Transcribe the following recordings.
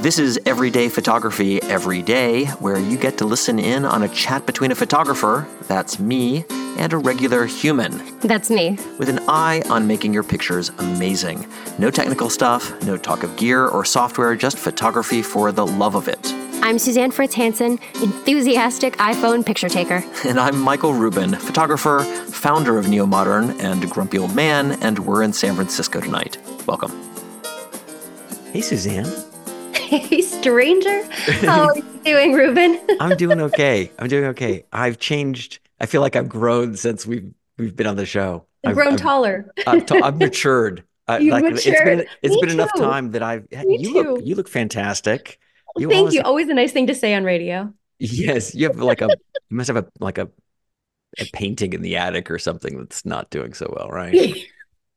This is Everyday Photography Every Day, where you get to listen in on a chat between a photographer, that's me, and a regular human, That's me. with an eye on making your pictures amazing. No technical stuff, no talk of gear or software, just photography for the love of it. I'm Suzanne Fritz Hansen, enthusiastic iPhone picture taker. And I'm Michael Rubin, photographer, founder of Neo Modern, and Grumpy Old Man, and we're in San Francisco tonight. Welcome. Hey, Suzanne. Hey, stranger. How are you doing, Rubin? I'm doing okay. I'm doing okay. I've changed. I feel like I've grown since we've we've been on the show. I've grown I've, taller. I've, ta- I've matured. I- You've like, It's matured. been it's Me been enough time that I've. Me you look you look fantastic. You Thank always- you. Always a nice thing to say on radio. Yes, you have like a you must have a like a a painting in the attic or something that's not doing so well, right?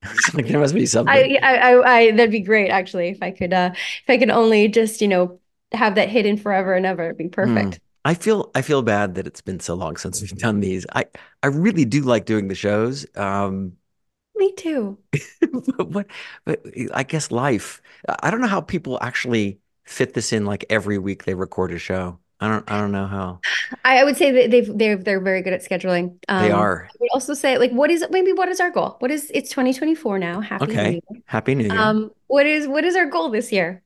Like there must be something. I, I, I, I, that'd be great actually. If I could, uh, if I could only just, you know, have that hidden forever and ever, it'd be perfect. I feel I feel bad that it's been so long since we've done these. I I really do like doing the shows. Um, Me too. but what? But I guess life. I don't know how people actually fit this in. Like every week they record a show. I don't. I don't know how I, I would say that they've, they're, they're very good at scheduling. they Um, are. I would also say, like, what is maybe what is our goal? What is it's 2024 now. Happy New Year. Happy New Year. Um, what is what is our goal this year?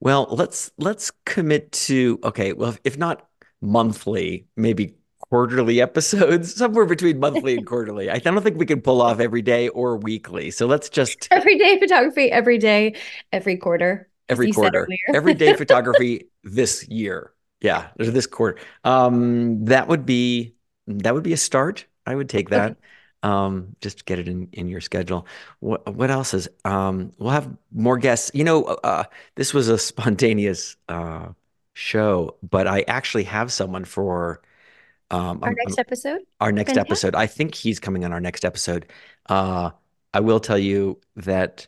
Well, let's let's commit to okay. Well, if, if not monthly, maybe quarterly episodes, somewhere between monthly and quarterly. I don't think we can pull off every day or weekly. So let's just Every day photography, every day, every quarter. every quarter, every day photography this year. Yeah, there's this quarter. Um, that would be that would be a start. I would take that. Um, just get it in in your schedule. What what else is? Um, we'll have more guests. You know, uh, this was a spontaneous uh show, but I actually have someone for um Our I'm- next episode. our next Fantastic. episode. I think he's coming on our next episode. Uh, I will tell you that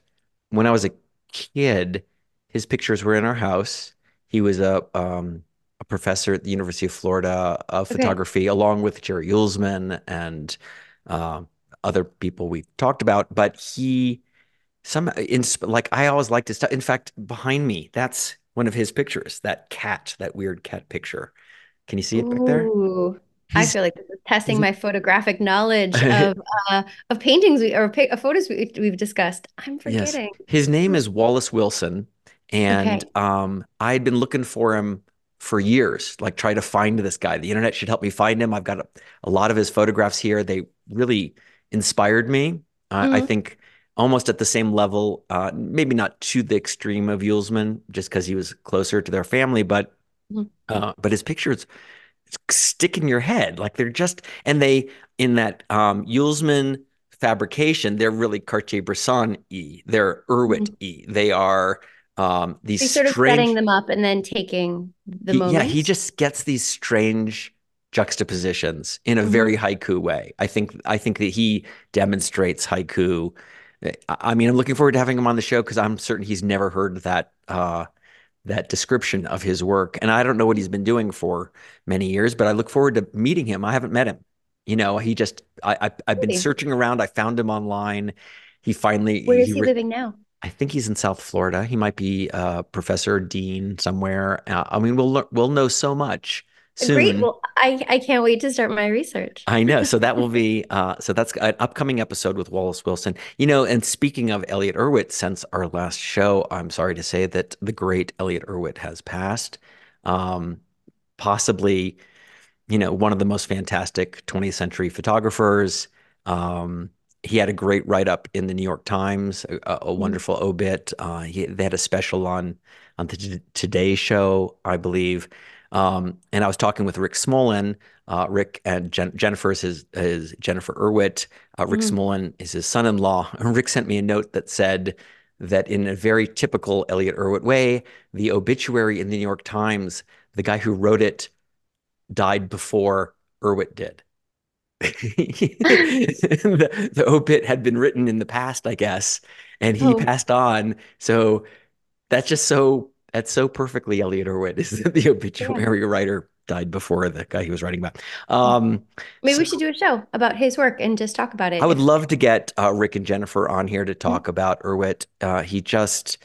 when I was a kid, his pictures were in our house. He was a um, a professor at the University of Florida of Okay. photography, along with Jerry Uelsmann and uh, other people we talked about. But he some in like I always liked his stuff. In fact, behind me, that's one of his pictures. That cat, that weird cat picture. Can you see it back there? Ooh, I feel like this is testing my photographic knowledge of uh, of paintings we, or uh, photos we, we've discussed. I'm Yes. forgetting. His name is Wallace Wilson, and Okay. um, I had been looking for him for years, like try to find this guy. The internet should help me find him. I've got a, a lot of his photographs here. They really inspired me. I I Mhm. think almost at the same level, uh, maybe not to the extreme of Uelsmann, just because he was closer to their family, but Mhm. uh, but his pictures stick in your head, like they're just and they in that um, Uelsmann fabrication, they're really Cartier-Bresson e. They're Erwitt e. They are um, these He's sort of strange. setting them up and then taking the He- moment. yeah, he just gets these strange juxtapositions in a Mhm. very haiku way. I think I think that he demonstrates haiku. I mean, I'm looking forward to having him on the show because I'm certain he's never heard that uh, that description of his work, and I don't know what he's been doing for many years, but I look forward to meeting him. I haven't met him. You know, he just I, I I've been searching around. I found him online. He finally Where is he he re- living now? I think he's in South Florida. He might be a professor, dean somewhere. Uh, I mean, we'll we'll know so much soon. Great. Well, I I can't wait to start my research. I know. So that will be uh, so that's an upcoming episode with Wallace Wilson. You know, and speaking of Elliott Erwitt, since our last show, I'm sorry to say that the great Elliott Erwitt has passed. Um, possibly, you know, one of the most fantastic 20th century photographers. Um, he had a great write up in the New York Times, a, a Mm-hmm. wonderful obit. Uh, he, they had a special on on the Today Show, I believe. Um, and I was talking with Rick Smolan. Uh, Rick and Jen- Jennifer is his, is Jennifer Erwitt. Uh, Rick Mm. Smolan is his son-in-law. And Rick sent me a note that said that in a very typical Elliott Erwitt way, the obituary in the New York Times, the guy who wrote it died before Erwitt did. the, the obit had been written in the past, I guess, and he Oh. passed on. So that's just so that's so perfectly Elliott Erwitt is that the obituary writer died before the guy he was writing about. Um, Maybe we should do a show about his work and just talk about it. I would love to get uh, Rick and Jennifer on here to talk about Erwitt. Uh, he just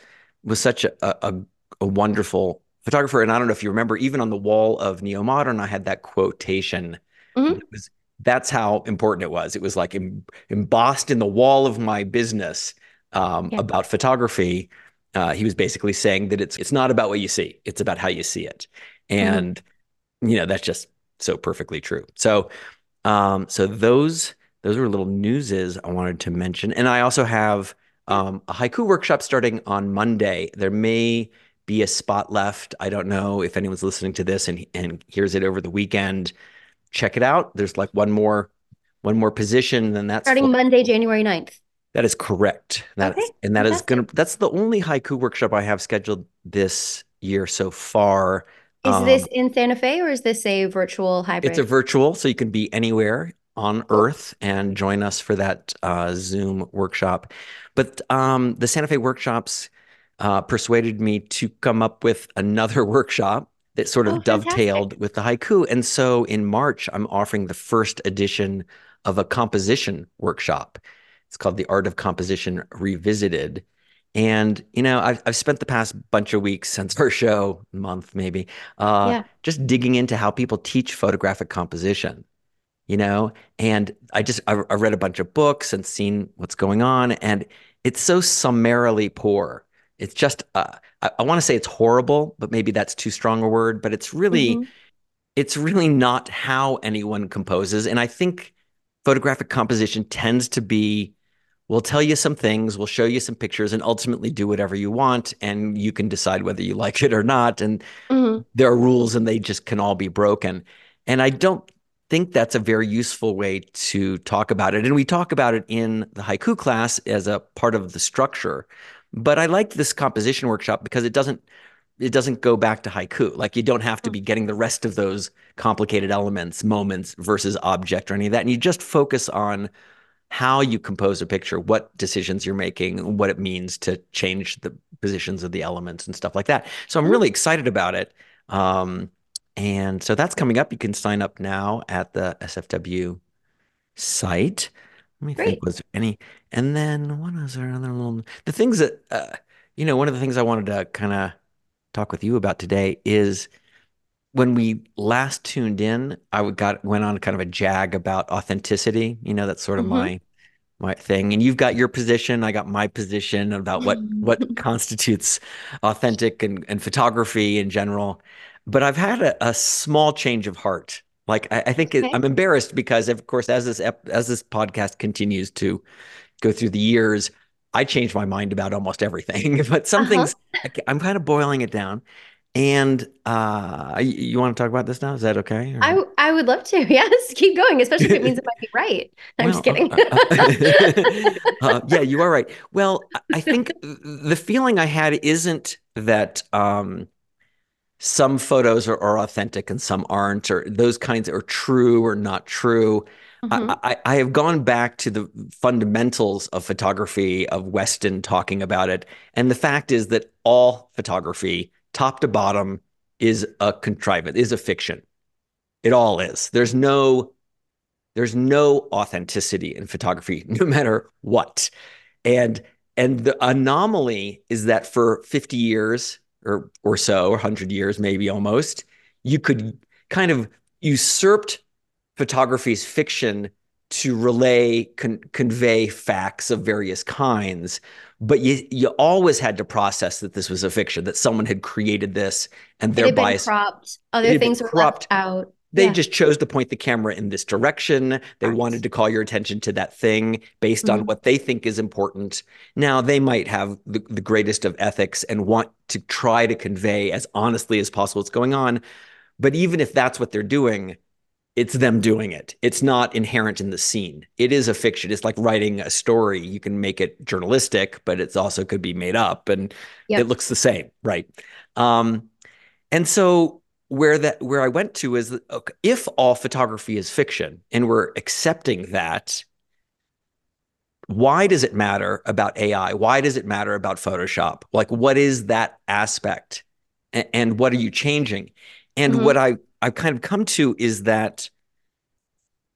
was such a, a, a wonderful photographer, and I don't know if you remember, even on the wall of Neo Modern, I had that quotation. Mhm. It was, that's how important it was. It was like em- embossed in the wall of my business um, Yeah. about photography. Uh, he was basically saying that it's it's not about what you see; it's about how you see it, and you know that's just so perfectly true. So, um, so those those were little newses I wanted to mention, and I also have um, a haiku workshop starting on Monday. There may be a spot left. I don't know if anyone's listening to this and and hears it over the weekend. Check it out. There's like one more one more position, then that's Starting full. Monday, January 9th. That is correct. That Okay, and that is gonna that's the only haiku workshop I have scheduled this year so far. Is Um, this in Santa Fe or is this a virtual hybrid? It's a virtual, so you can be anywhere on Earth and join us for that uh, Zoom workshop. But um, the Santa Fe workshops uh, persuaded me to come up with another workshop that sort of Oh, dovetailed with the haiku. And so in March, I'm offering the first edition of a composition workshop. It's called The Art of Composition Revisited. And, you know, I've, I've spent the past bunch of weeks since our show, month maybe, uh, Yeah. just digging into how people teach photographic composition, you know? And I just, I, I read a bunch of books and seen what's going on, and it's so summarily poor. It's just, uh, I, I want to say it's horrible, but maybe that's too strong a word, but it's really, Mhm. it's really not how anyone composes. And I think photographic composition tends to be we'll tell you some things, we'll show you some pictures, and ultimately do whatever you want. And you can decide whether you like it or not. And Mhm. there are rules and they just can all be broken. And I don't think that's a very useful way to talk about it. And we talk about it in the haiku class as a part of the structure. But I like this composition workshop because it doesn't it doesn't go back to haiku. Like you don't have to be getting the rest of those complicated elements, moments versus object or any of that. And you just focus on how you compose a picture, what decisions you're making, what it means to change the positions of the elements and stuff like that. So I'm Mhm. really excited about it. Um, and so that's coming up. You can sign up now at the SFW site. Let me Great. think, was there any? And then what was there other little the things that uh, you know, one of the things I wanted to kind of talk with you about today is when we last tuned in, I would got went on kind of a jag about authenticity. You know, that's sort of Mhm. my my thing. And you've got your position, I got my position about what what constitutes authentic and, and photography in general. But I've had a, a small change of heart. Like I, I think it, I'm embarrassed because, of course, as this ep, as this podcast continues to go through the years, I change my mind about almost everything. but some Uh-huh. things I'm kind of boiling it down. And uh, you, you want to talk about this now? Is that okay? or- I I would love to. Yes, keep going, especially if it means it might be right. I'm just kidding. uh, uh, yeah, you are right. Well, I- I think the feeling I had isn't that um, some photos are, are authentic and some aren't, or those kinds are true or not true. Mhm. I, I, I have gone back to the fundamentals of photography, of Weston talking about it. And the fact is that all photography, top to bottom, is a contrivance, is a fiction. It all is. There's no there's no authenticity in photography, no matter what. And and the anomaly is that for 50 years or or so, or 100 years maybe almost, you could kind of usurped photography's fiction to relay con- convey facts of various kinds but you you always had to process that this was a fiction that someone had created this and It had thereby cropped. Other things were cropped. out. They Yeah. just chose to point the camera in this direction. They Right. wanted to call your attention to that thing based on Mhm. what they think is important. Now, they might have the, the greatest of ethics and want to try to convey as honestly as possible what's going on. But even if that's what they're doing, it's them doing it. It's not inherent in the scene. It is a fiction. It's like writing a story. You can make it journalistic, but it's also could be made up and Yep. it looks the same, right? Um, and so where that where I went to is that, okay, if all photography is fiction and we're accepting that, why does it matter about AI? Why does it matter about Photoshop? Like, what is that aspect, A- and, what are you changing? And Mhm. what I I've kind of come to is that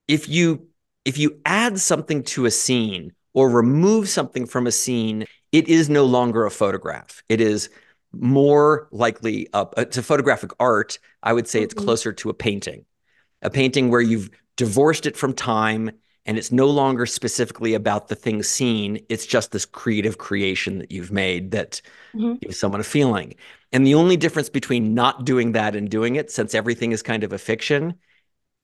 if you if you add something to a scene or remove something from a scene, it is no longer a photograph. It is more likely uh, to photographic art. I would say mm-hmm. it's closer to a painting, a painting where you've divorced it from time and it's no longer specifically about the thing seen. It's just this creative creation that you've made that mm-hmm. gives someone a feeling. And the only difference between not doing that and doing it, since everything is kind of a fiction,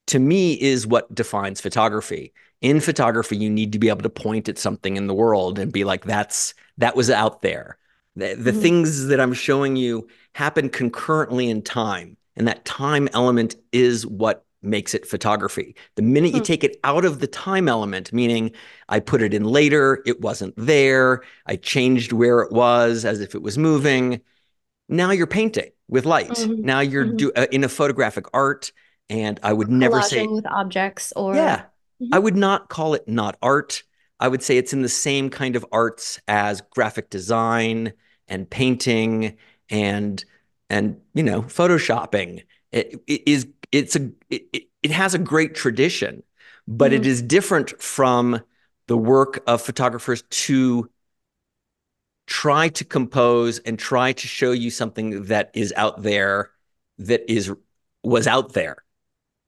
to me is what defines photography. In photography, you need to be able to point at something in the world and be like, that's that was out there. The, the mm-hmm. things that I'm showing you happen concurrently in time. And that time element is what makes it photography. The minute hmm. you take it out of the time element, meaning I put it in later, it wasn't there, I changed where it was as if it was moving. Now you're painting with light. Mm-hmm. Now you're mm-hmm. do, uh, in a photographic art, and I would never Collaging say with objects or yeah. Mm-hmm. I would not call it not art. I would say it's in the same kind of arts as graphic design and painting and and you know photoshopping. It, it is it's a it, it has a great tradition, but mm-hmm. it is different from the work of photographers to try to compose and try to show you something that is out there that is was out there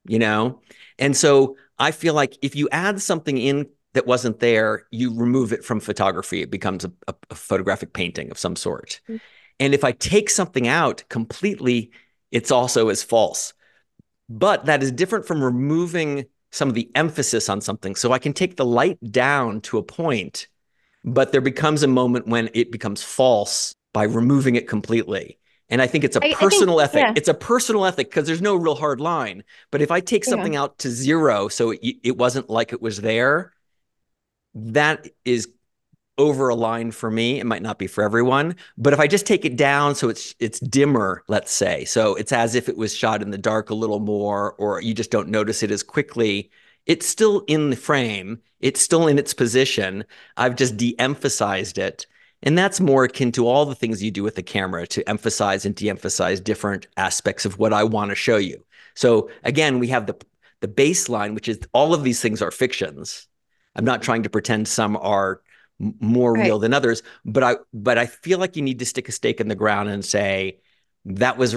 you know and so i feel like if you add something in that wasn't there you remove it from photography it becomes a, a, a photographic painting of some sort mm-hmm. and if i take something out completely it's also as false but that is different from removing some of the emphasis on something. So I can take the light down to a point, but there becomes a moment when it becomes false by removing it completely. And I think it's a I, personal I think, ethic. Yeah. It's a personal ethic because there's no real hard line. But if I take something yeah. out to zero so it, it wasn't like it was there, that is over a line for me. It might not be for everyone, but if I just take it down so it's it's dimmer, let's say, so it's as if it was shot in the dark a little more, or you just don't notice it as quickly. It's still in the frame. It's still in its position. I've just de-emphasized it. And that's more akin to all the things you do with the camera to emphasize and de-emphasize different aspects of what I want to show you. So again, we have the the baseline, which is all of these things are fictions. I'm not trying to pretend some are more right. real than others but i but i feel like you need to stick a stake in the ground and say that was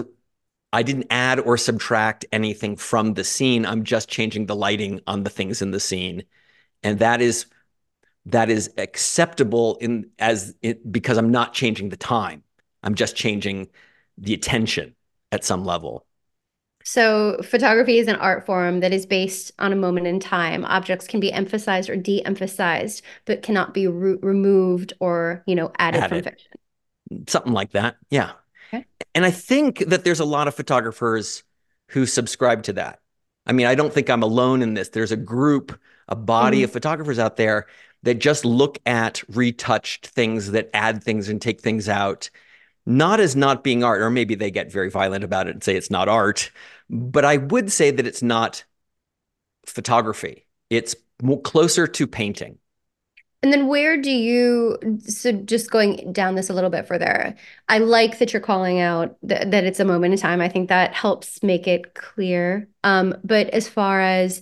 i didn't add or subtract anything from the scene. I'm just changing the lighting on the things in the scene. And that is that is acceptable in as it because i'm not changing the time. I'm just changing the attention at some level so, photography is an art form that is based on a moment in time. Objects can be emphasized or de-emphasized, but cannot be re- removed or, you know, added, added, from fiction. Something like that. Yeah. Okay. And I think that there's a lot of photographers who subscribe to that. I mean, I don't think I'm alone in this. There's a group, a body mm-hmm. of photographers out there that just look at retouched things that add things and take things out not as not being art, or maybe they get very violent about it and say it's not art, but I would say that it's not photography. It's more closer to painting. And then where do you so just going down this a little bit further. I like that you're calling out th- that it's a moment in time. I think that helps make it clear. Um, but as far as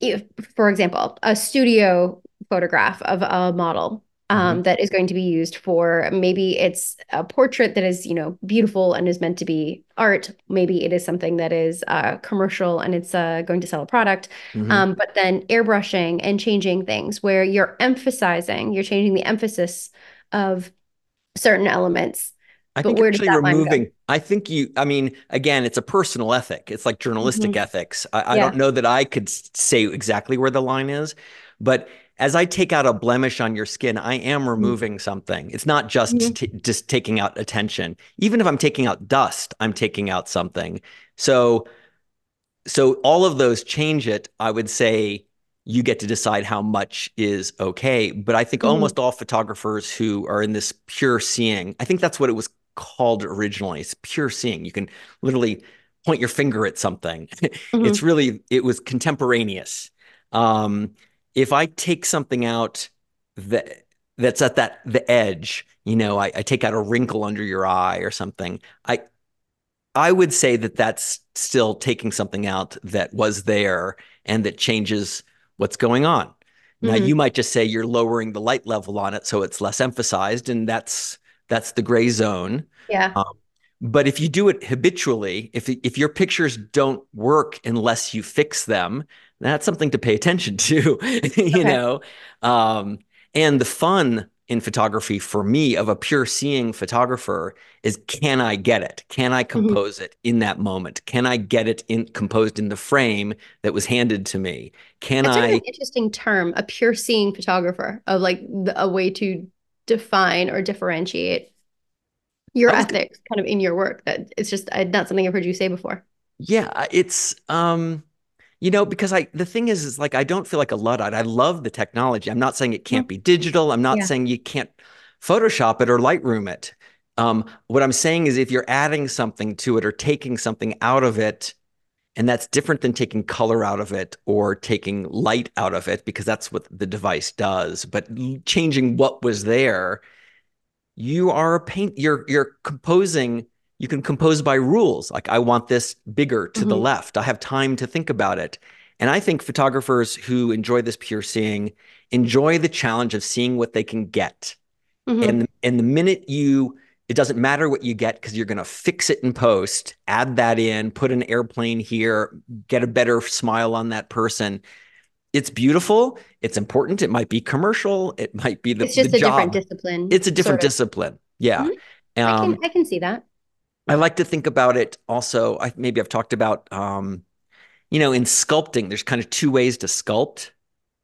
if, for example, a studio photograph of a model um, mm-hmm. that is going to be used for maybe it's a portrait that is you know beautiful and is meant to be art maybe it is something that is uh, commercial and it's uh, going to sell a product mm-hmm. um, but then airbrushing and changing things where you're emphasizing you're changing the emphasis of certain elements I but think actually removing, I think you, I mean, again, it's a personal ethic. It's like journalistic mm-hmm. ethics. I, I don't know that I could say exactly where the line is, but as I take out a blemish on your skin, I am mm-hmm. removing something. It's not just mm-hmm. t- just taking out attention. Even if I'm taking out dust, I'm taking out something. So so all of those change it. I would say you get to decide how much is okay, but I think mm-hmm. almost all photographers who are in this pure seeing, I think that's what it was called originally. It's pure seeing. You can literally point your finger at something. Mm-hmm. it's really it was contemporaneous. Um, if I take something out that that's at that the edge, you know, I, I take out a wrinkle under your eye or something, I I would say that that's still taking something out that was there and that changes what's going on. Now, mm-hmm. you might just say you're lowering the light level on it so it's less emphasized, and that's That's the gray zone. Yeah. Um, but if you do it habitually, if if your pictures don't work unless you fix them, that's something to pay attention to, you okay. know. Um, and the fun in photography for me of a pure seeing photographer is can I get it? Can I mm-hmm. compose mm-hmm. it in that moment? Can I get it in composed in the frame that was handed to me? Can I? That's I? an interesting term, a pure seeing photographer, of like the, a way to define or differentiate your ethics kind of in your work. That it's just not something I've heard you say before. Yeah, it's um you know, because I the thing is, is like I don't feel like a luddite. I love the technology. I'm not saying it can't be digital. I'm not yeah. saying you can't Photoshop it or Lightroom it. Um, what I'm saying is if you're adding something to it or taking something out of it, and that's different than taking color out of it or taking light out of it, because that's what the device does. But changing what was there, you are a paint, you're you're composing you can compose by rules. Like, I want this bigger to mm-hmm. the left. I have time to think about it. And I think photographers who enjoy this pure seeing enjoy the challenge of seeing what they can get. Mm-hmm. And, and the minute you, it doesn't matter what you get because you're going to fix it in post, add that in, put an airplane here, get a better smile on that person. It's beautiful. It's important. It might be commercial. It might be the, it's just the a job. different discipline. It's a different sort of. discipline. Yeah. Mm-hmm. Um, I, can, I can see that. I like to think about it also. I maybe I've talked about, um, you know, in sculpting, there's kind of two ways to sculpt.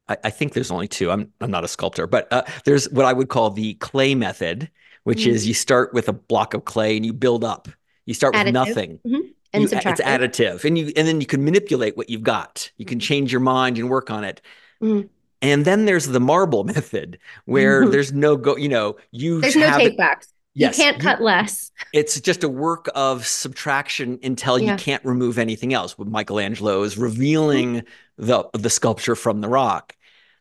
I, I think there's only two. I'm I'm not a sculptor, but uh, there's what I would call the clay method, which mm-hmm. is you start with a block of clay and you build up. You start additive. with nothing. Mm-hmm. And you, it's additive, and you and then you can manipulate what you've got. You can change your mind and work on it. Mm-hmm. And then there's the marble method, where mm-hmm. there's no go. You know, you there's no take backs. Yes. You can't cut you, less. It's just a work of subtraction until yeah. you can't remove anything else. With Michelangelo is revealing mm-hmm. the the sculpture from the rock.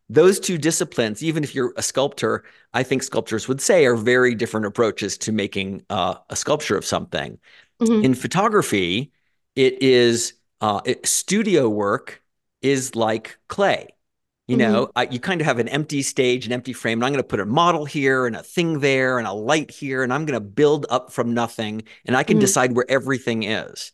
Those two disciplines, even if you're a sculptor, I think sculptors would say are very different approaches to making uh, a sculpture of something. Mm-hmm. In photography, it is uh, it, studio work is like clay. You know, mm-hmm. I, you kind of have an empty stage, an empty frame, and I'm going to put a model here and a thing there and a light here, and I'm going to build up from nothing, and I can mm-hmm. decide where everything is.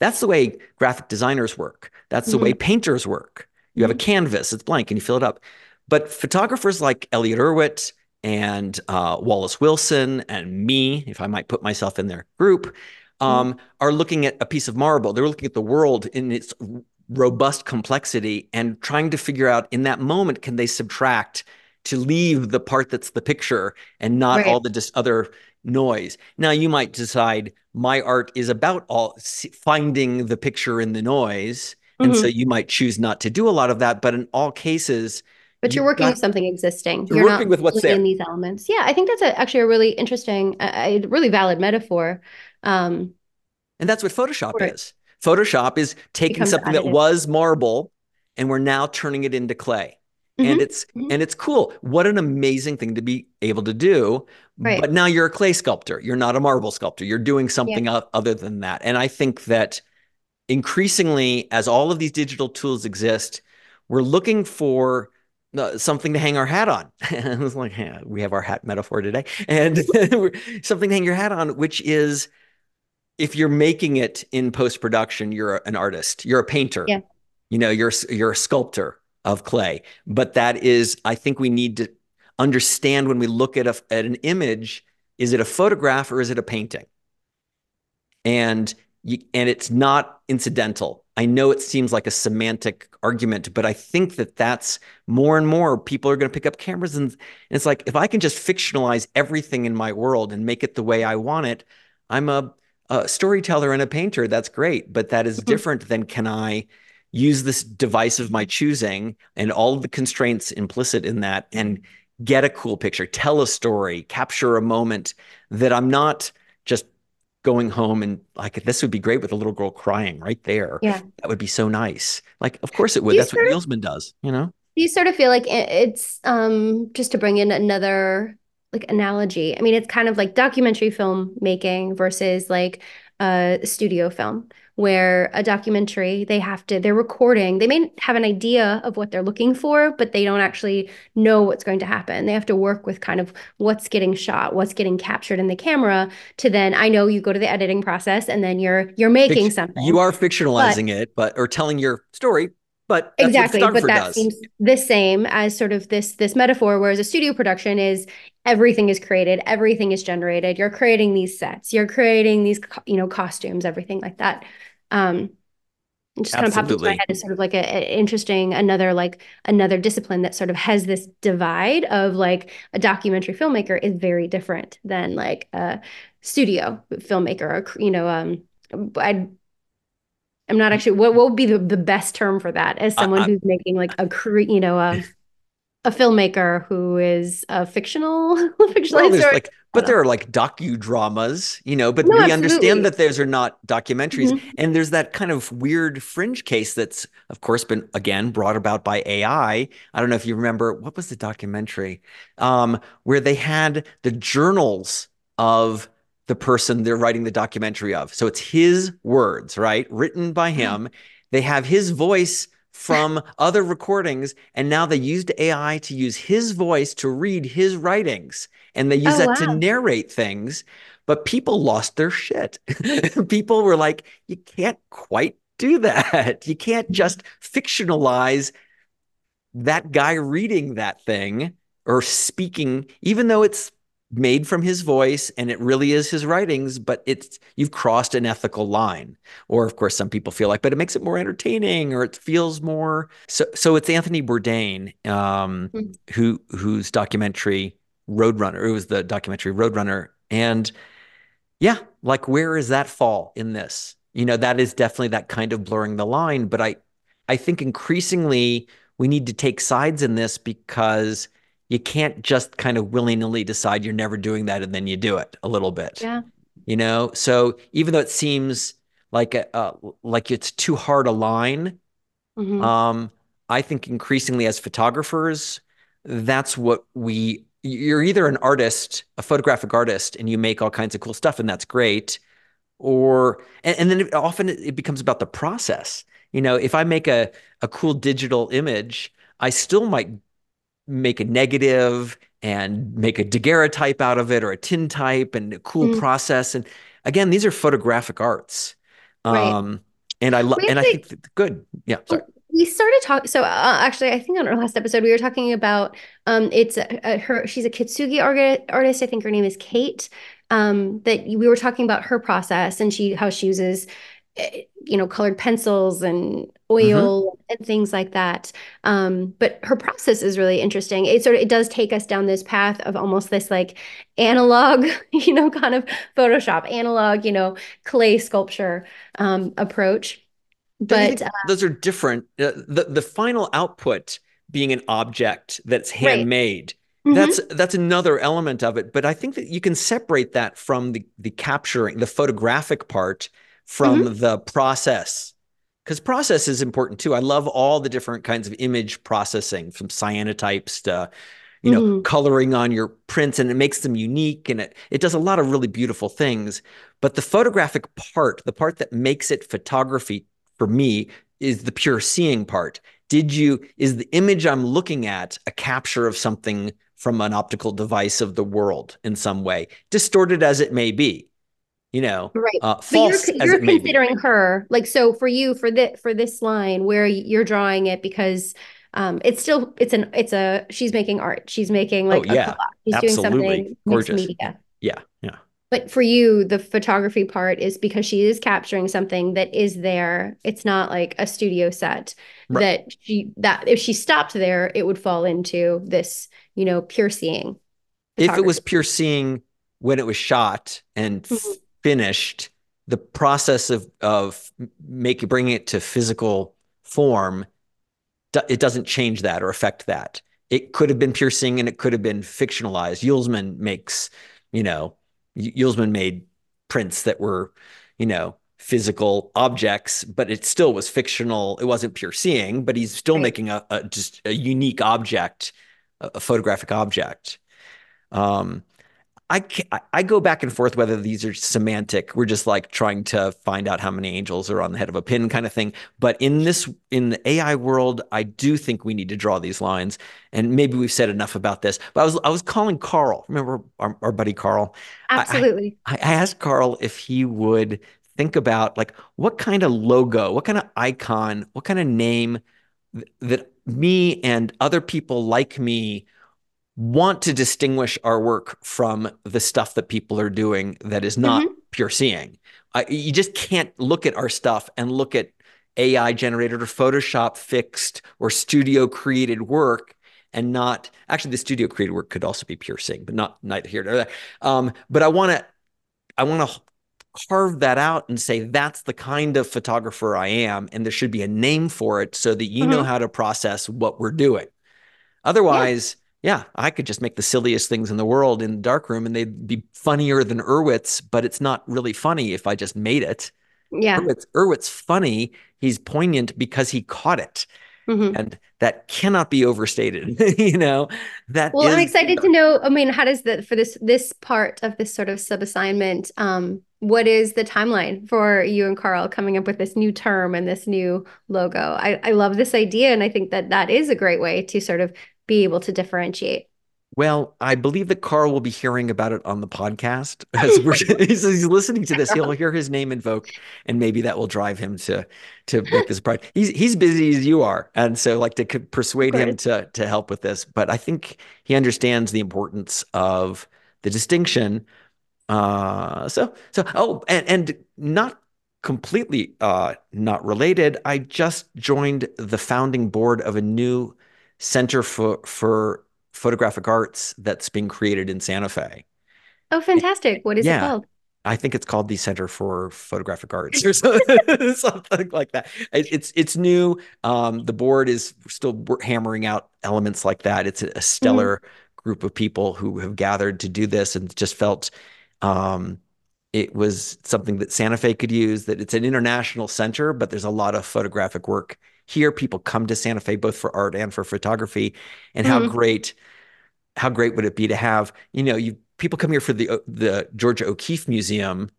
That's the way graphic designers work. That's the mm-hmm. way painters work. You have a mm-hmm. canvas, it's blank, and you fill it up. But photographers like Elliott Erwitt and uh, Wallace Wilson and me, if I might put myself in their group, mm-hmm. um, are looking at a piece of marble. They're looking at the world in its robust complexity and trying to figure out in that moment can they subtract to leave the part that's the picture and not right. all the dis- other noise. Now you might decide my art is about all finding the picture in the noise and mm-hmm. so you might choose not to do a lot of that but in all cases but you're working got, with something existing. You're, you're working with what's there in these elements. Yeah, I think that's a, actually a really interesting, a, a really valid metaphor. Um, and that's what Photoshop is. Photoshop is taking something that was marble and we're now turning it into clay. Mm-hmm. And it's mm-hmm. and it's cool. What an amazing thing to be able to do. Right. But now you're a clay sculptor. You're not a marble sculptor. You're doing something yeah. other than that. And I think that increasingly as all of these digital tools exist, we're looking for uh, something to hang our hat on. I was like, yeah, we have our hat metaphor today, and something to hang your hat on, which is if you're making it in post production, you're an artist, you're a painter. Yeah. You know, you're you're a sculptor of clay. But that is, I think we need to understand when we look at a at an image, is it a photograph or is it a painting? And you, and it's not incidental. I know it seems like a semantic argument, but I think that that's more and more people are going to pick up cameras and, and it's like if I can just fictionalize everything in my world and make it the way I want it, I'm a a storyteller and a painter, that's great. But that is mm-hmm. different than can I use this device of my choosing and all of the constraints implicit in that and get a cool picture, tell a story, capture a moment that I'm not just going home and like this would be great with a little girl crying right there. Yeah. That would be so nice. Like, of course it would. That's what Uelsmann does, you know? You sort of feel like it's um just to bring in another like analogy. I mean, it's kind of like documentary film making versus like a studio film where a documentary they have to they're recording. They may have an idea of what they're looking for but they don't actually know what's going to happen. They have to work with kind of what's getting shot what's getting captured in the camera to then i know you go to the editing process and then you're you're making Fict- something. you are fictionalizing but, it but or telling your story but exactly but that does. seems the same as sort of this this metaphor whereas a studio production is everything is created everything is generated. You're creating these sets you're creating these you know costumes everything like that. Um just kind of popped into my head as sort of like a, interesting another like another discipline that sort of has this divide of like a documentary filmmaker is very different than like a studio filmmaker or you know um I I'm not actually what, what would be the, the best term for that as someone uh, who's making like a you know a a filmmaker who is a fictional fictionalized well, like but there are like docudramas, you know, but no, we absolutely. understand that those are not documentaries. Mm-hmm. And there's that kind of weird fringe case that's, of course, been again brought about by AI. I don't know if you remember what was the documentary um, where they had the journals of the person they're writing the documentary of. So it's his words, right? Written by mm-hmm. him. They have his voice from other recordings. And now they used AI to use his voice to read his writings. And they use oh, that wow. to narrate things. But people lost their shit. people were like, you can't quite do that. You can't mm-hmm. just fictionalize that guy reading that thing or speaking, even though it's made from his voice and it really is his writings but it's you've crossed an ethical line or of course some people feel like but it makes it more entertaining or it feels more so so it's anthony bourdain um, mm-hmm. who whose documentary roadrunner it was the documentary roadrunner and yeah like where is that fall in this you know that is definitely that kind of blurring the line but i i think increasingly we need to take sides in this because you can't just kind of willy-nilly decide you're never doing that and then you do it a little bit. Yeah. You know, so even though it seems like a, uh, like it's too hard a line, mm-hmm. um, I think increasingly as photographers, that's what we. You're either an artist, a photographic artist, and you make all kinds of cool stuff, and that's great, or and, and then it, often it becomes about the process. You know, if I make a a cool digital image, I still might make a negative and make a daguerreotype out of it or a tintype and a cool mm. process. And again, these are photographic arts. Right. Um, and I love, and I think good. Yeah. Sorry. We started talking. So uh, actually, I think on our last episode, we were talking about um, it's a, a, her. She's a kitsugi artist. I think her name is Kate. Um, that we were talking about her process and she how she uses Eh, you know colored pencils and oil mm-hmm. and things like that um, but her process is really interesting it sort of it does take us down this path of almost this like analog you know kind of photoshop analog you know clay sculpture um, approach but uh, those are different uh, the the final output being an object that's handmade right. that's mm-hmm. that's another element of it but i think that you can separate that from the the capturing the photographic part from mm-hmm. the process because process is important too. I love all the different kinds of image processing from cyanotypes to you know mm-hmm. coloring on your prints and it makes them unique and it it does a lot of really beautiful things but the photographic part the part that makes it photography for me is the pure seeing part did you is the image i'm looking at a capture of something from an optical device of the world in some way distorted as it may be you know right. uh, but you're, you're considering her like so for you for this for this line where you're drawing it because um it's still it's an it's a she's making art. She's making like oh, yeah. she's Absolutely. doing something Gorgeous. media. Yeah yeah. But for you the photography part is because she is capturing something that is there. It's not like a studio set right. that she that if she stopped there it would fall into this you know pure seeing if it was pure seeing when it was shot and mm-hmm finished, the process of of making bringing it to physical form, it doesn't change that or affect that. It could have been pure seeing and it could have been fictionalized. Uelsmann makes, you know, Uelsmann made prints that were, you know, physical objects, but it still was fictional. It wasn't pure seeing, but he's still right. making a, a, just a unique object, a, a photographic object. Um, I, I go back and forth whether these are semantic. We're just like trying to find out how many angels are on the head of a pin kind of thing. But in this in the AI world, I do think we need to draw these lines. And maybe we've said enough about this. But I was I was calling Carl. Remember our, our buddy Carl? Absolutely. I, I asked Carl if he would think about like what kind of logo, what kind of icon, what kind of name th- that me and other people like me want to distinguish our work from the stuff that people are doing that is not mm-hmm. pure seeing. I, you just can't look at our stuff and look at AI generated or Photoshop fixed or studio created work and not actually the studio created work could also be pure seeing, but not neither here nor there. Um, but I want to I want to carve that out and say that's the kind of photographer I am, and there should be a name for it so that you mm-hmm. know how to process what we're doing. Otherwise, yeah, I could just make the silliest things in the world in the darkroom and they'd be funnier than Erwitt's, but it's not really funny if I just made it. Yeah. Erwitt's, Erwitt's funny. He's poignant because he caught it. Mm-hmm. And that cannot be overstated. you know, that Well, is, I'm excited to know. I mean, how does that for this this part of this sort of sub assignment, um, what is the timeline for you and Carl coming up with this new term and this new logo? I, I love this idea. And I think that that is a great way to sort of be able to differentiate? Well, I believe that Carl will be hearing about it on the podcast as he's, he's, listening to this. He'll hear his name invoked, and maybe that will drive him to to make this pride. He's he's busy as you are, and so like to persuade him to to help with this. But I think he understands the importance of the distinction. Uh, so so oh, and and not completely uh not related. I just joined the founding board of a new Center for for Photographic Arts that's being created in Santa Fe. Oh, fantastic! What is yeah. it called? I think it's called the Center for Photographic Arts or something like that. It's it's new. Um, the board is still hammering out elements like that. It's a stellar mm-hmm. group of people who have gathered to do this and just felt um, it was something that Santa Fe could use. That it's an international center, but there's a lot of photographic work here people come to Santa Fe both for art and for photography. And mm-hmm. how great, how great would it be to have, you know, you people come here for the the Georgia O'Keeffe Museum.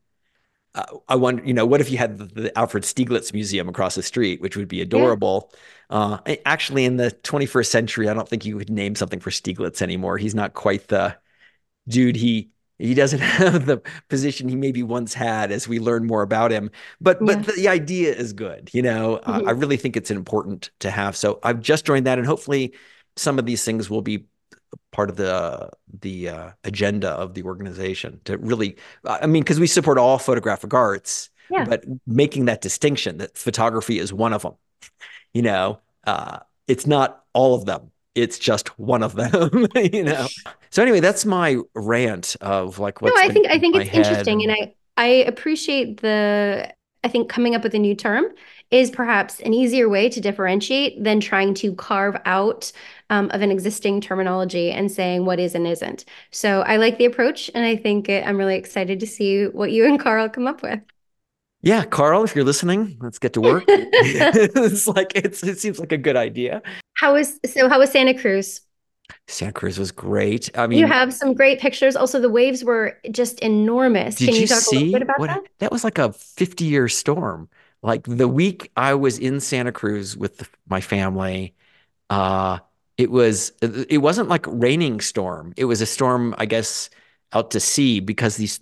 Uh, I wonder, you know, what if you had the, the, Alfred Stieglitz Museum across the street, which would be adorable. Yeah. Uh, actually, in the 21st century, I don't think you would name something for Stieglitz anymore. He's not quite the dude he he doesn't have the position he maybe once had as we learn more about him but yeah. but the idea is good you know mm-hmm. uh, i mm-hmm. really think it's important to have so i've just joined that and hopefully some of these things will be part of the the uh, agenda of the organization to really i mean because we support all photographic arts yeah. but making that distinction that photography is one of them you know uh, it's not all of them it's just one of them you know? So anyway that's my rant of like what no i think i think it's interesting and i i appreciate the i think coming up with a new term is perhaps an easier way to differentiate than trying to carve out um, of an existing terminology and saying what is and isn't. So i like the approach and i think it, i'm really excited to see what you and carl come up with yeah, Carl, if you're listening, let's get to work. it's like it's it seems like a good idea. How was so? How was Santa Cruz? Santa Cruz was great. I mean, you have some great pictures. Also, the waves were just enormous. Did Can you, you talk see a little bit about what, that? That was like a 50 year storm. Like the week I was in Santa Cruz with my family, uh, it was it wasn't like raining storm. It was a storm, I guess, out to sea because these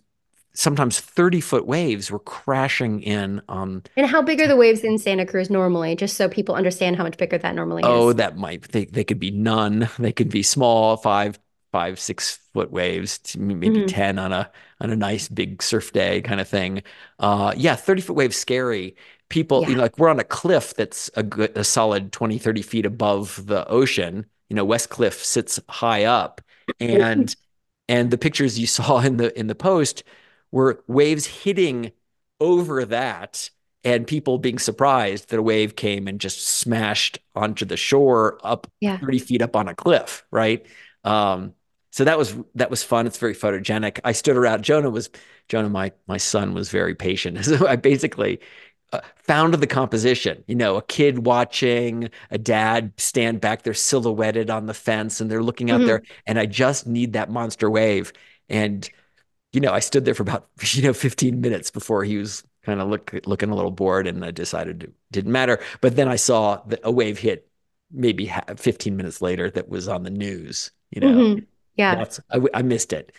sometimes 30 foot waves were crashing in on and how big are the waves in santa cruz normally just so people understand how much bigger that normally oh, is. oh that might they, they could be none. They could be small five five six foot waves maybe mm-hmm. 10 on a on a nice big surf day kind of thing. Uh yeah 30 foot waves scary. People yeah. you know like we're on a cliff that's a good a solid 20 30 feet above the ocean. You know west cliff sits high up. And and the pictures you saw in the in the post were waves hitting over that and people being surprised that a wave came and just smashed onto the shore up yeah. 30 feet up on a cliff right? Um, so that was that was fun. It's very photogenic. I stood around jonah was jonah my my son was very patient. So i basically uh, found the composition you know a kid watching a dad stand back they're silhouetted on the fence and they're looking out mm-hmm. there and i just need that monster wave. And you know, I stood there for about you know 15 minutes before he was kind of look looking a little bored, and I decided it didn't matter. But then I saw the, a wave hit maybe 15 minutes later that was on the news. You know, Mhm. Yeah. that's I, I missed it.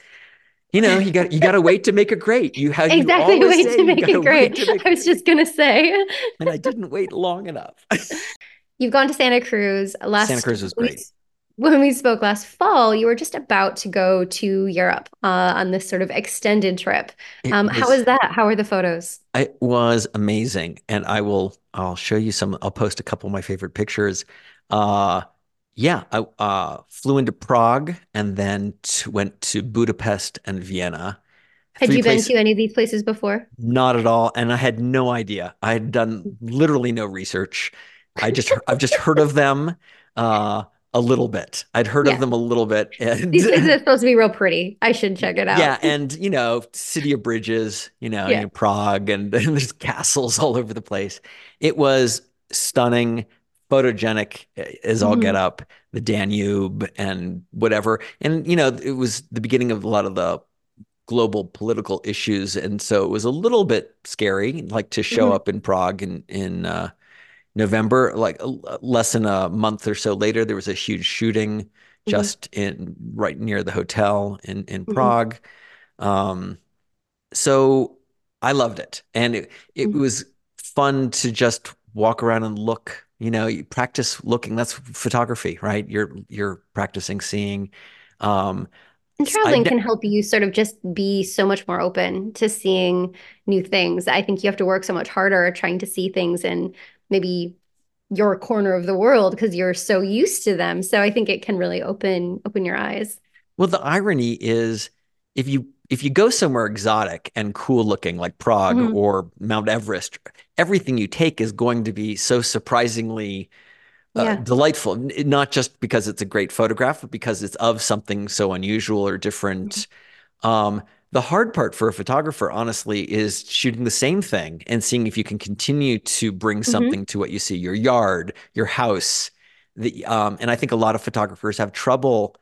You know, you got you got to wait to make it great. You have Exactly. You Wait say to make it great. make I was just gonna say. and I didn't wait long enough. You've gone to Santa Cruz last Santa Cruz was great. When we spoke last fall, you were just about to go to Europe uh, on this sort of extended trip. Um, how was- was that? How are the photos? It was amazing, and I will. I'll show you some. I'll post a couple of my favorite pictures. Uh, yeah, I uh, flew into Prague and then to, went to Budapest and Vienna. Had Three you been places- to any of these places before? Not at all, and I had no idea. I had done literally no research. I just I've just heard of them uh, a little bit. I'd heard Yeah. of them a little bit, and These places are supposed to be real pretty. I should check it out. yeah, and you know, city of bridges, you know, Yeah. Prague, and, and there's castles all over the place. It was stunning, photogenic eh, as all get Mhm. up, the Danube and whatever. And you know, it was the beginning of a lot of the global political issues, and so it was a little bit scary, like to show Mhm. up in Prague in in uh, November, like less than a month or so later, there was a huge shooting just in right near the hotel in in Mhm. Prague. Um, so I loved it, and it it Mhm. was fun to just walk around and look. You know, you practice looking. That's photography, right? You're you're practicing seeing. Um, And traveling ne- can help you sort of just be so much more open to seeing new things. I think you have to work so much harder trying to see things in maybe your corner of the world because you're so used to them. So I think it can really open open your eyes. Well, the irony is if you if you go somewhere exotic and cool looking like Prague Mhm. or Mount Everest, everything you take is going to be so surprisingly uh, Yeah. delightful. Not just because it's a great photograph, but because it's of something so unusual or different. Um, the hard part for a photographer, honestly, is shooting the same thing and seeing if you can continue to bring something to what you see, your yard, your house. The, um, and I think a lot of photographers have trouble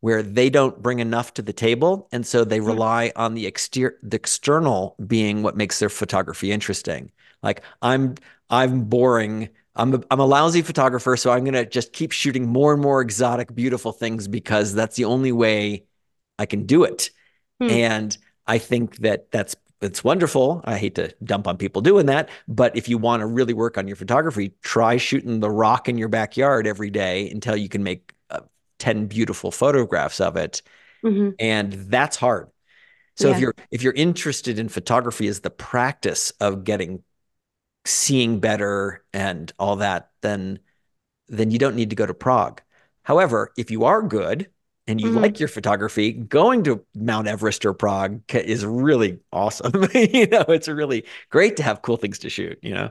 where they don't bring enough to the table, and so they rely on the exterior, the external being what makes their photography interesting. Like I'm, I'm boring. I'm a, I'm a lousy photographer, so I'm gonna just keep shooting more and more exotic, beautiful things because that's the only way I can do it. Hmm. And I think that that's it's wonderful. I hate to dump on people doing that, but if you want to really work on your photography, try shooting the rock in your backyard every day until you can make uh, 10 beautiful photographs of it. Mhm. And that's hard. So if you're if you're interested in photography as the practice of getting seeing better and all that, then then you don't need to go to Prague. However, if you are good and you Mhm. like your photography, going to Mount Everest or Prague is really awesome. you know, it's really great to have cool things to shoot, you know.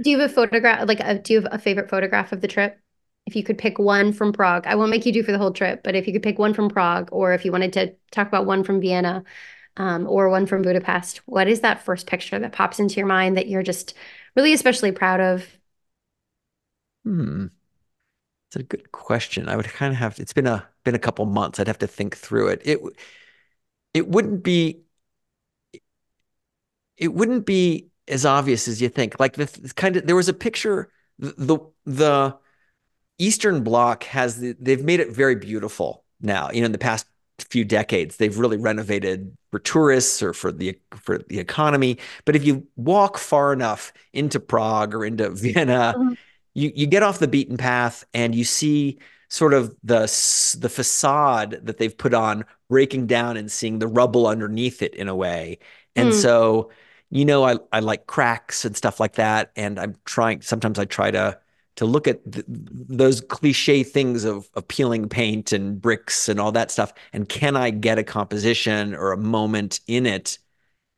Do you have a photograph like a, do you have a favorite photograph of the trip? If you could pick one from Prague, I won't make you do for the whole trip, but if you could pick one from Prague, or if you wanted to talk about one from Vienna, um, or one from Budapest, what is that first picture that pops into your mind that you're just really especially proud of? Hmm. It's a good question. I would kind of have it's been a been a couple months. I'd have to think through it. It it wouldn't be it wouldn't be as obvious as you think. Like the th- kind of there was a picture the the, Eastern Bloc has the, they've made it very beautiful now. You know, in the past few decades, they've really renovated for tourists or for the for the economy. But if you walk far enough into Prague or into Vienna, Mhm. you you get off the beaten path and you see sort of the the facade that they've put on breaking down and seeing the rubble underneath it in a way. And Mm. so, you know, I I like cracks and stuff like that. And I'm trying. Sometimes I try to to look at th- those cliche things of of peeling paint and bricks and all that stuff. And can I get a composition or a moment in it?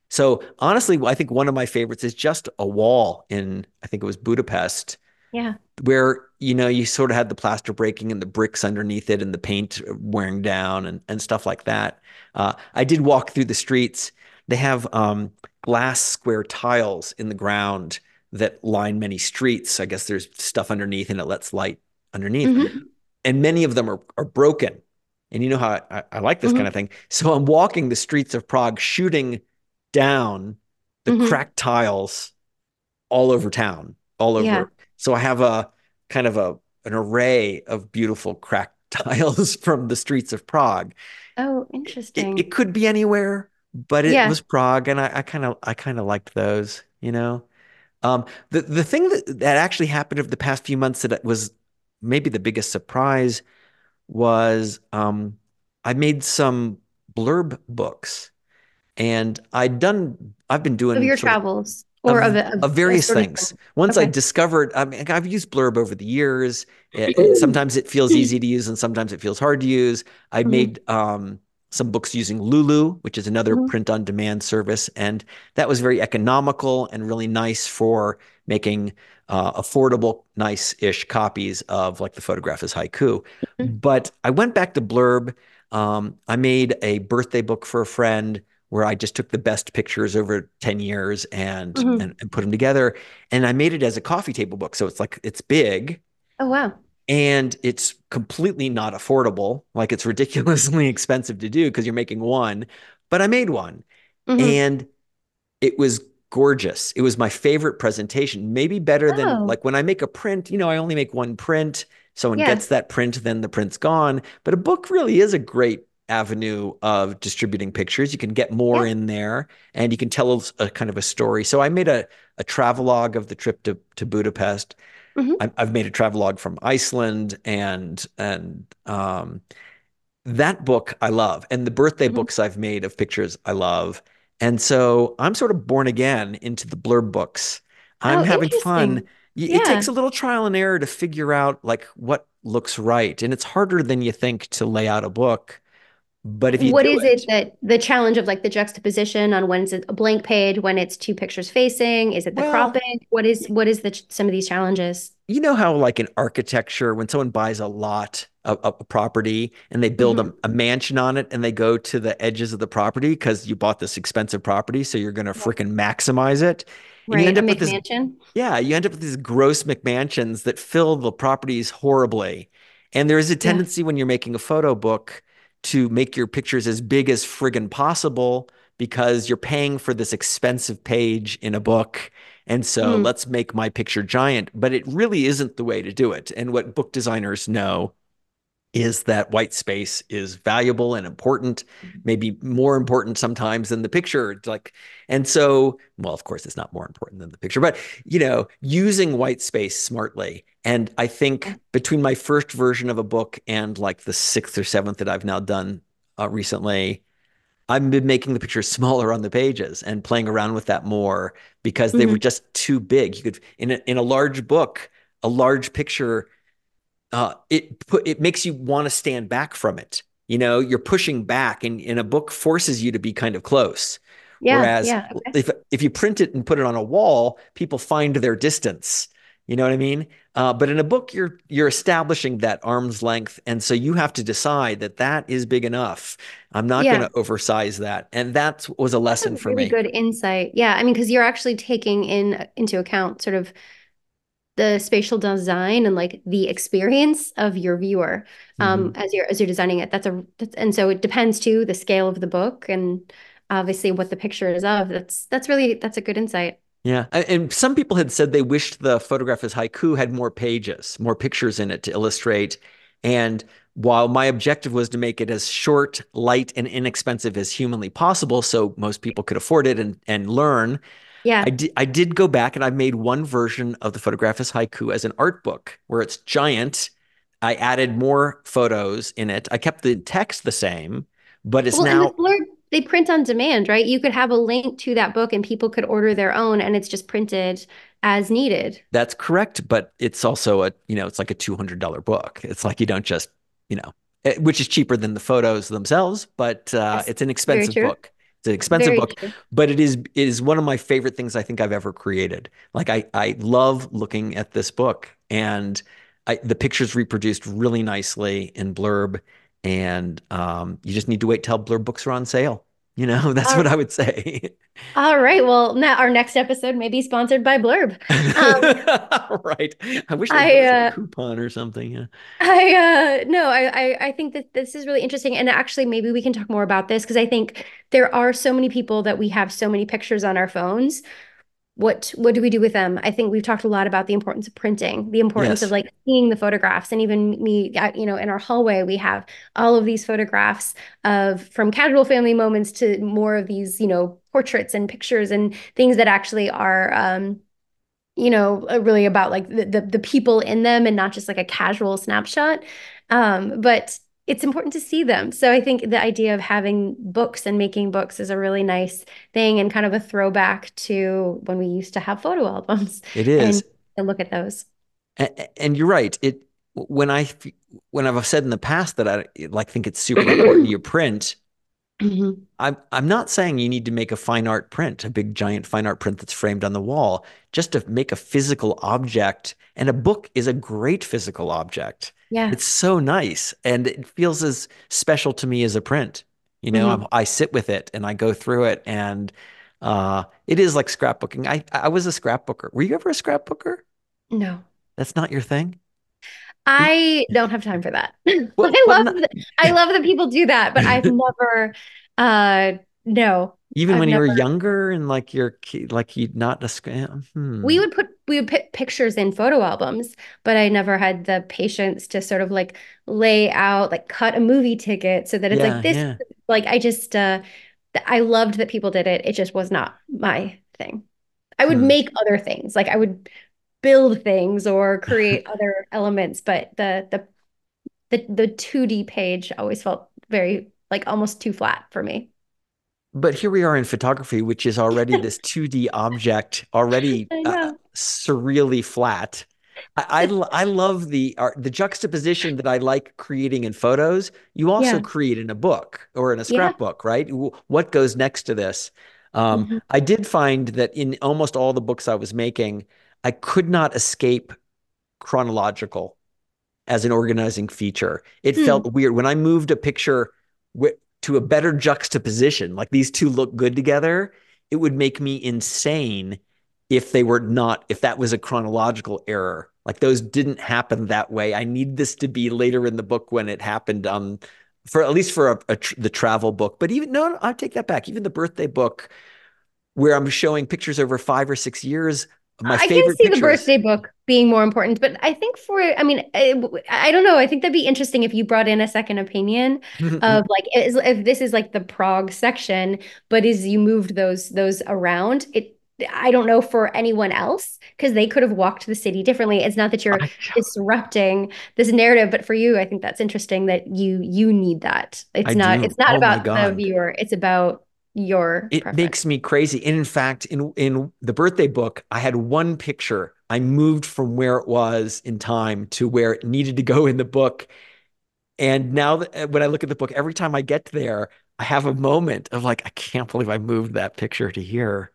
So honestly, I think one of my favorites is just a wall in I think it was Budapest Yeah. where you know you sort of had the plaster breaking and the bricks underneath it and the paint wearing down and, and stuff like that. Uh, I did walk through the streets. They have um, glass square tiles in the ground that line many streets. I guess there's stuff underneath and it lets light underneath. Mhm. And many of them are, are broken. And you know how I, I like this Mhm. kind of thing. So I'm walking the streets of Prague, shooting down the Mhm. cracked tiles all over town, all over. Yeah. So I have a kind of a an array of beautiful cracked tiles from the streets of Prague. Oh, interesting. it could be anywhere, but it Yeah. was Prague, and I kind of I kind of liked those, you know. Um, the the thing that that actually happened over the past few months that was maybe the biggest surprise was um, I made some blurb books, and I'd done I've been Of doing your of travels or of, of of of various sort of things. Once I discovered, I mean, I've used Blurb over the years. It- it- sometimes it feels easy to use, and sometimes it feels hard to use. I Mhm. made um, some books using Lulu, which is another Mhm. print-on-demand service, and that was very economical and really nice for making uh, affordable, nice-ish copies of like the photograph is haiku. Mhm. But I went back to Blurb. Um, I made a birthday book for a friend where I just took the best pictures over 10 years and, Mhm. and and put them together. And I made it as a coffee table book. So it's like it's big Oh, wow. and it's completely not affordable. Like it's ridiculously expensive to do because you're making one. But I made one Mhm. and it was gorgeous. It was my favorite presentation, maybe better than Oh, like when I make a print, you know, I only make one print. Someone yeah. gets that print, then the print's gone. But a book really is a great avenue of distributing pictures. You can get more Yeah. in there and you can tell a, a kind of a story. So I made a, a travelogue of the trip to, to Budapest. Mhm. I, I've made a travelogue from Iceland and and um, that book I love, and the birthday Mhm. books I've made of pictures I love. And so I'm sort of born again into the blurb books. I'm Oh, having fun. interesting. Y- It takes a little trial and error to figure out like what looks right, and it's harder than you think to lay out a book. But if you What is it it, that the challenge of like the juxtaposition on when it's a blank page, when it's two pictures facing? Is it the well, cropping? What is what is the some of these challenges? you know how like in architecture, when someone buys a lot of, of a property and they build Mhm. a, a mansion on it and they go to the edges of the property because you bought this expensive property, so you're going to Yeah. freaking maximize it. And you end a up with this. Yeah, you end up with these gross McMansions that fill the properties horribly. And there is a Yeah. tendency when you're making a photo book to make your pictures as big as friggin' possible because you're paying for this expensive page in a book. And so Mm. let's make my picture giant. But it really isn't the way to do it. And what book designers know is that white space is valuable and important, maybe more important sometimes than the picture. Like, and so, well, of course, it's not more important than the picture, but you know, using white space smartly. And I think between my first version of a book and like the sixth or seventh that I've now done uh, recently, I've been making the pictures smaller on the pages and playing around with that more because they were Mhm. just too big. You could in a, in a large book, a large picture uh, it put it makes you want to stand back from it. You know, you're pushing back, and, and a book forces you to be kind of close. Yeah, Whereas yeah. Okay. if if you print it and put it on a wall, people find their distance. You know what I mean? Uh, but in a book, you're you're establishing that arm's length, and so you have to decide that that is big enough. I'm not going to oversize that, and that was a That's a lesson for me. really me. good insight. Yeah, I mean, because you're actually taking in into account sort of the spatial design and like the experience of your viewer um, Mhm. as you're as you're designing it. That's a that's, and so it depends too the scale of the book and obviously what the picture is of. That's that's really that's a good insight. Yeah, and some people had said they wished the photograph as haiku had more pages, more pictures in it to illustrate. And while my objective was to make it as short, light, and inexpensive as humanly possible, so most people could afford it and and learn, Yeah. I did I did go back and I made one version of the photograph as haiku as an art book where it's giant. I added more photos in it. I kept the text the same, but it's Well, now Blurb, they print on demand, right? You could have a link to that book and people could order their own and it's just printed as needed. That's correct, but it's also a, you know, it's like a $200 book. It's like you don't just, you know, eh, which is cheaper than the photos themselves, but uh, Yes, it's an expensive book. It's an expensive Very book, true. but it is it is one of my favorite things I think I've ever created. Like I I love looking at this book and I, the pictures reproduced really nicely in Blurb, and um, you just need to wait till Blurb books are on sale. You know, that's what I would say. All right. Well, now our next episode may be sponsored by Blurb. Um, right. I wish I, I had uh, a coupon or something. Yeah. I uh no, I, I I think that this is really interesting. And actually maybe we can talk more about this because I think there are so many people that we have so many pictures on our phones. What what do we do with them? I think we've talked a lot about the importance of printing, the importance Yes. of like seeing the photographs. And even me, you know, in our hallway, we have all of these photographs of from casual family moments to more of these, you know, portraits and pictures and things that actually are um you know, uh, really about like the, the the people in them and not just like a casual snapshot. Um, but it's important to see them. So I think the idea of having books and making books is a really nice thing and kind of a throwback to when we used to have photo albums It is. and look at those. A- And you're right. It when I when I've said in the past that I like think it's super important you print. Mhm. I'm I'm not saying you need to make a fine art print, a big giant fine art print that's framed on the wall, just to make a physical object. And a book is a great physical object. Yeah. It's so nice, and it feels as special to me as a print. You know, Mhm. I'm, I sit with it and I go through it, and uh, it is like scrapbooking. I I was a scrapbooker. Were you ever a scrapbooker? No. That's not your thing. I don't have time for that. Well, I love not- that, I love that people do that, but I've never uh no. Even I've when you were younger and like you're like you not a scam. Hmm. We would put we would put pictures in photo albums, but I never had the patience to sort of like lay out, like cut a movie ticket so that it's Yeah, like this. yeah. Like I just uh I loved that people did it. It just was not my thing. I would Hmm. make other things. Like I would build things or create other elements, but the the the the 2D page always felt very like almost too flat for me. But here we are in photography, which is already this 2D object, already uh. Surreally flat. I, I, I love the art, the juxtaposition that I like creating in photos. You also Yeah. create in a book or in a Yeah. scrapbook, right? What goes next to this? Um, Mhm. I did find that in almost all the books I was making, I could not escape chronological as an organizing feature. It Hmm. felt weird when I moved a picture to a better juxtaposition, like these two look good together. It would make me insane if they were not, if that was a chronological error. Like those didn't happen that way. I need this to be later in the book when it happened. Um, for at least for a, a tr- the travel book, but even no, no, I take that back. Even the birthday book, where I'm showing pictures over five or six years. My I can favorite see the birthday book being more important, but I think for, I mean, I, I don't know. I think that'd be interesting if you brought in a second opinion of like, is, if this is like the Prague section, but as you moved those those around, it. I don't know for anyone else because they could have walked the city differently. It's not that you're disrupting this narrative, but for you, I think that's interesting that you you need that. It's I not. do. It's not Oh about the viewer. It's about your. It preference. makes me crazy. And in fact, in in the birthday book, I had one picture. I moved from where it was in time to where it needed to go in the book. And now that uh, when I look at the book, every time I get there, I have a moment of like, I can't believe I moved that picture to here.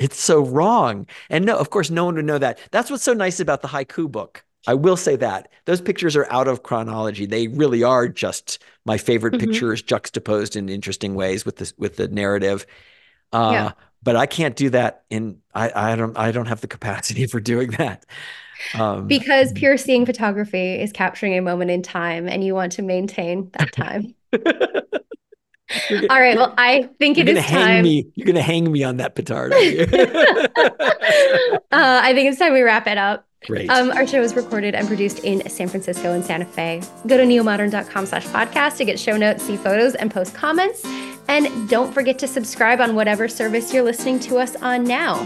It's so wrong. And no, of course, no one would know that. That's what's so nice about the haiku book. I will say that those pictures are out of chronology. They really are just my favorite Mhm. pictures juxtaposed in interesting ways with this with the narrative. Uh, Yeah. but I can't do that in I, I don't I don't have the capacity for doing that. Um, Because pure seeing photography is capturing a moment in time and you want to maintain that time. All right. Well, I think it is. you're gonna is hang time. me. You're gonna hang me on that petard. Uh, I think it's time we wrap it up. Great. Um, our show is recorded and produced in San Francisco and Santa Fe. Go to neomodern.com slash podcast to get show notes, see photos, and post comments. And don't forget to subscribe on whatever service you're listening to us on now.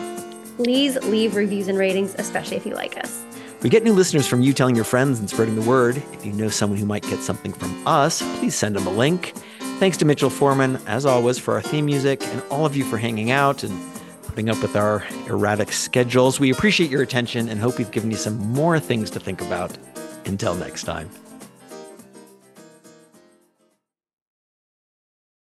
Please leave reviews and ratings, especially if you like us. We get new listeners from you telling your friends and spreading the word. If you know someone who might get something from us, please send them a link. Thanks to Mitchell Foreman, as always, for our theme music, and all of you for hanging out and putting up with our erratic schedules. We appreciate your attention and hope we've given you some more things to think about. Until next time.